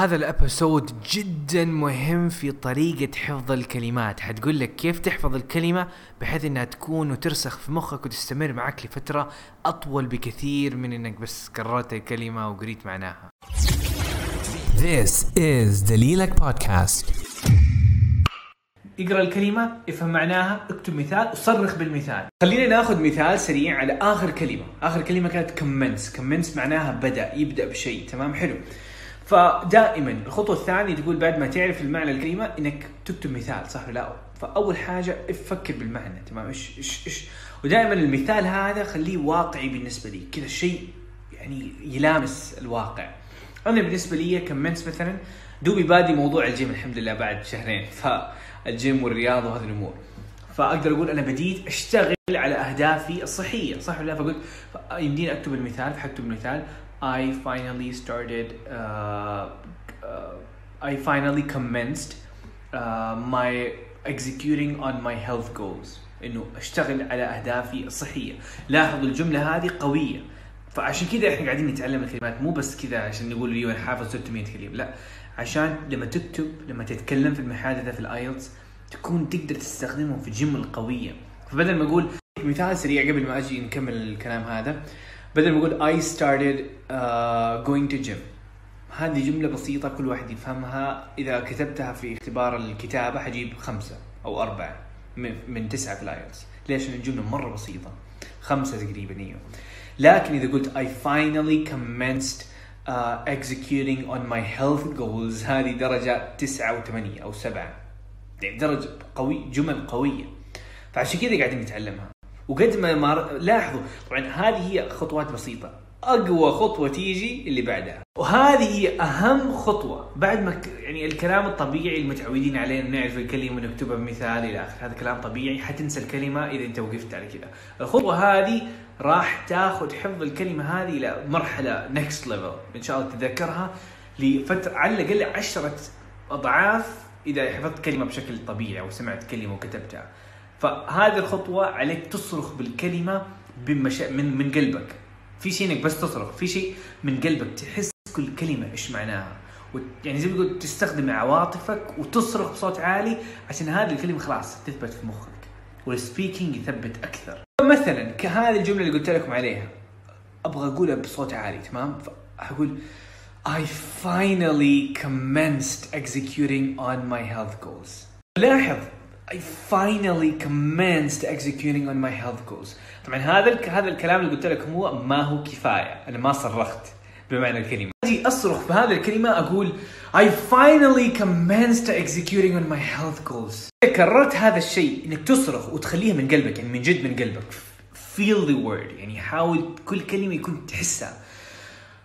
هذا الأبيسود جدا مهم في طريقة حفظ الكلمات. حتقول لك كيف تحفظ الكلمة بحيث إنها تكون وترسخ في مخك وتستمر معك لفترة أطول بكثير من إنك بس كررت الكلمة وقريت معناها. This is دليلك بودكاست اقرأ الكلمة افهم معناها اكتب مثال وصرخ بالمثال. خلينا ناخذ مثال سريع على آخر كلمة. آخر كلمة كانت كمنس كمنس معناها بدأ يبدأ بشيء. تمام؟ حلو. فدائما الخطوة الثانية تقول بعد ما تعرف المعنى الكلمة إنك تكتب مثال صح ولا لا؟ فأول حاجة فكر بالمعنى تمام؟ إيش إيش إيش؟ ودائما المثال هذا خليه واقعي بالنسبة لي كذا شيء يعني يلامس الواقع. أنا بالنسبة لي كمنس مثلا دوبي بادي موضوع الجيم الحمد لله بعد شهرين. فالجيم والرياض وهذه الأمور. فأقدر أقول أنا بديت أشتغل على أهدافي الصحية صح ولا لا؟ فقلت يمديني أكتب المثال فحكتب المثال. I finally started uh, uh, I finally commenced uh, my executing on my health goals. إنه أشتغل على أهدافي الصحية. لاحظوا الجمله هذه قوية. فعشان كذا إحنا قاعدين نتعلم الكلمات. مو بس كذا عشان نقول أنا حافظ 600 كلمة. لا عشان لما تكتب لما تتكلم في المحادثة في الايلتس تكون تقدر تستخدمهم في جمل قوية. فبدل ما أقول مثال سريع قبل ما أجي نكمل الكلام هذا بدل ما أقول I started uh, going to gym. هذه جملة بسيطة كل واحد يفهمها. إذا كتبتها في اختبار الكتابة حجيب خمسة أو أربعة من, تسعة الآيلتس ليش؟ لأن الجملة مرة بسيطة. خمسة تقريبا أيوه. لكن إذا قلت I finally commenced uh, executing on my health goals هذه درجة تسعة وثمانية أو سبعة. يعني درجة قوي جمل قوية. فعشان كذا قاعدين نتعلمها. وقد ما مار... لاحظوا طبعا هذه هي خطوات بسيطة. أقوى خطوة تيجي اللي بعدها. وهذه هي أهم خطوة. بعد ما ك... يعني الكلام الطبيعي المتعودين عليه نعرف الكلمة ونكتبها بمثال إلى اخره هذا كلام طبيعي حتنسى الكلمة إذا أنت وقفت على كذا. الخطوة هذه راح تاخذ حفظ الكلمة هذه إلى مرحلة next level إن شاء الله تتذكرها لفترة على الأقل عشرة أضعاف إذا حفظت كلمة بشكل طبيعي أو سمعت كلمة وكتبتها. فهذه الخطوة عليك تصرخ بالكلمة بمش... من من قلبك. في شيء إنك بس تصرخ في شيء من قلبك تحس كل كلمة إيش معناها؟ يعني زي ما تقول تستخدم عواطفك وتصرخ بصوت عالي عشان هذه الكلمة خلاص تثبت في مخك. والسبيكينج يثبت أكثر. مثلا كهذه الجملة اللي قلت لكم عليها أبغى أقولها بصوت عالي تمام؟ فأقول I finally commenced executing on my health goals. لاحظ I finally commenced executing on my health goals. طبعا هذا هذا الكلام اللي قلت لكم هو ما هو كفاية، أنا ما صرخت بمعنى الكلمة. أجي أصرخ بهذه الكلمة أقول I finally commenced executing on my health goals. كررت هذا الشيء إنك تصرخ وتخليها من قلبك يعني من جد من قلبك. Feel the word يعني حاول كل كلمة يكون تحسها.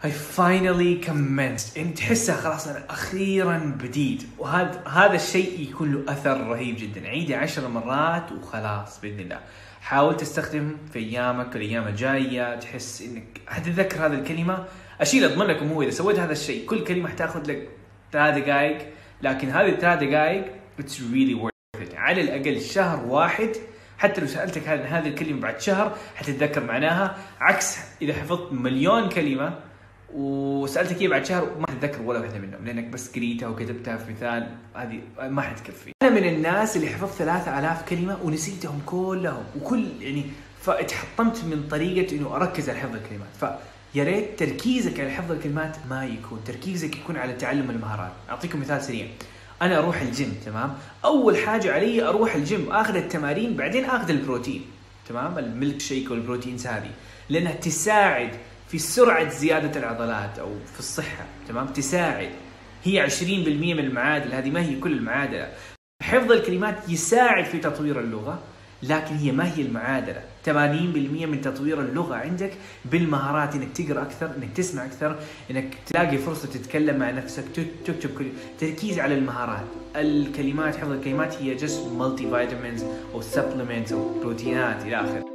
I finally commenced. يعني تحسها خلاص أنا أخيرا بديت وهذا هذا الشيء يكون له أثر رهيب جدا. عيده عشر مرات وخلاص بإذن الله. حاول تستخدم في أيامك الأيام الجاية. تحس إنك حتتذكر هذه الكلمة. أشيل أضمن لكم هو إذا سويت هذا الشيء كل كلمة حتاخذ لك ثلاث دقائق. لكن هذه الثلاث دقائق it's really worth it. على الأقل شهر واحد. حتى لو سألتك هذه الكلمة بعد شهر حتتذكر معناها. عكس إذا حفظت مليون كلمة وسألتك اياه بعد شهر ما تتذكر ولا واحدة منهم لأنك بس قريتها وكتبتها في مثال هذه ما حتكفي. أنا من الناس اللي حفظت 3000 كلمة ونسيتهم كلهم وكل يعني فاتحطمت من طريقة إنه أركز على حفظ الكلمات. فيا ريت تركيزك على حفظ الكلمات ما يكون تركيزك يكون على تعلم المهارات. أعطيكم مثال سريع. أنا أروح الجيم تمام؟ أول حاجة علي أروح الجيم آخذ التمارين بعدين آخذ البروتين تمام؟ الميلك شيك وال proteins هذه لأنها تساعد في سرعة زيادة العضلات أو في الصحة تمام؟ تساعد. هي 20% من المعادلة هذه ما هي كل المعادلة. حفظ الكلمات يساعد في تطوير اللغة لكن هي ما هي المعادلة. 80% من تطوير اللغة عندك بالمهارات إنك تقرأ أكثر إنك تسمع أكثر إنك تلاقي فرصة تتكلم مع نفسك تكتب كل تركيز على المهارات. الكلمات حفظ الكلمات هي just multivitamins أو supplements أو بروتينات إلى آخره.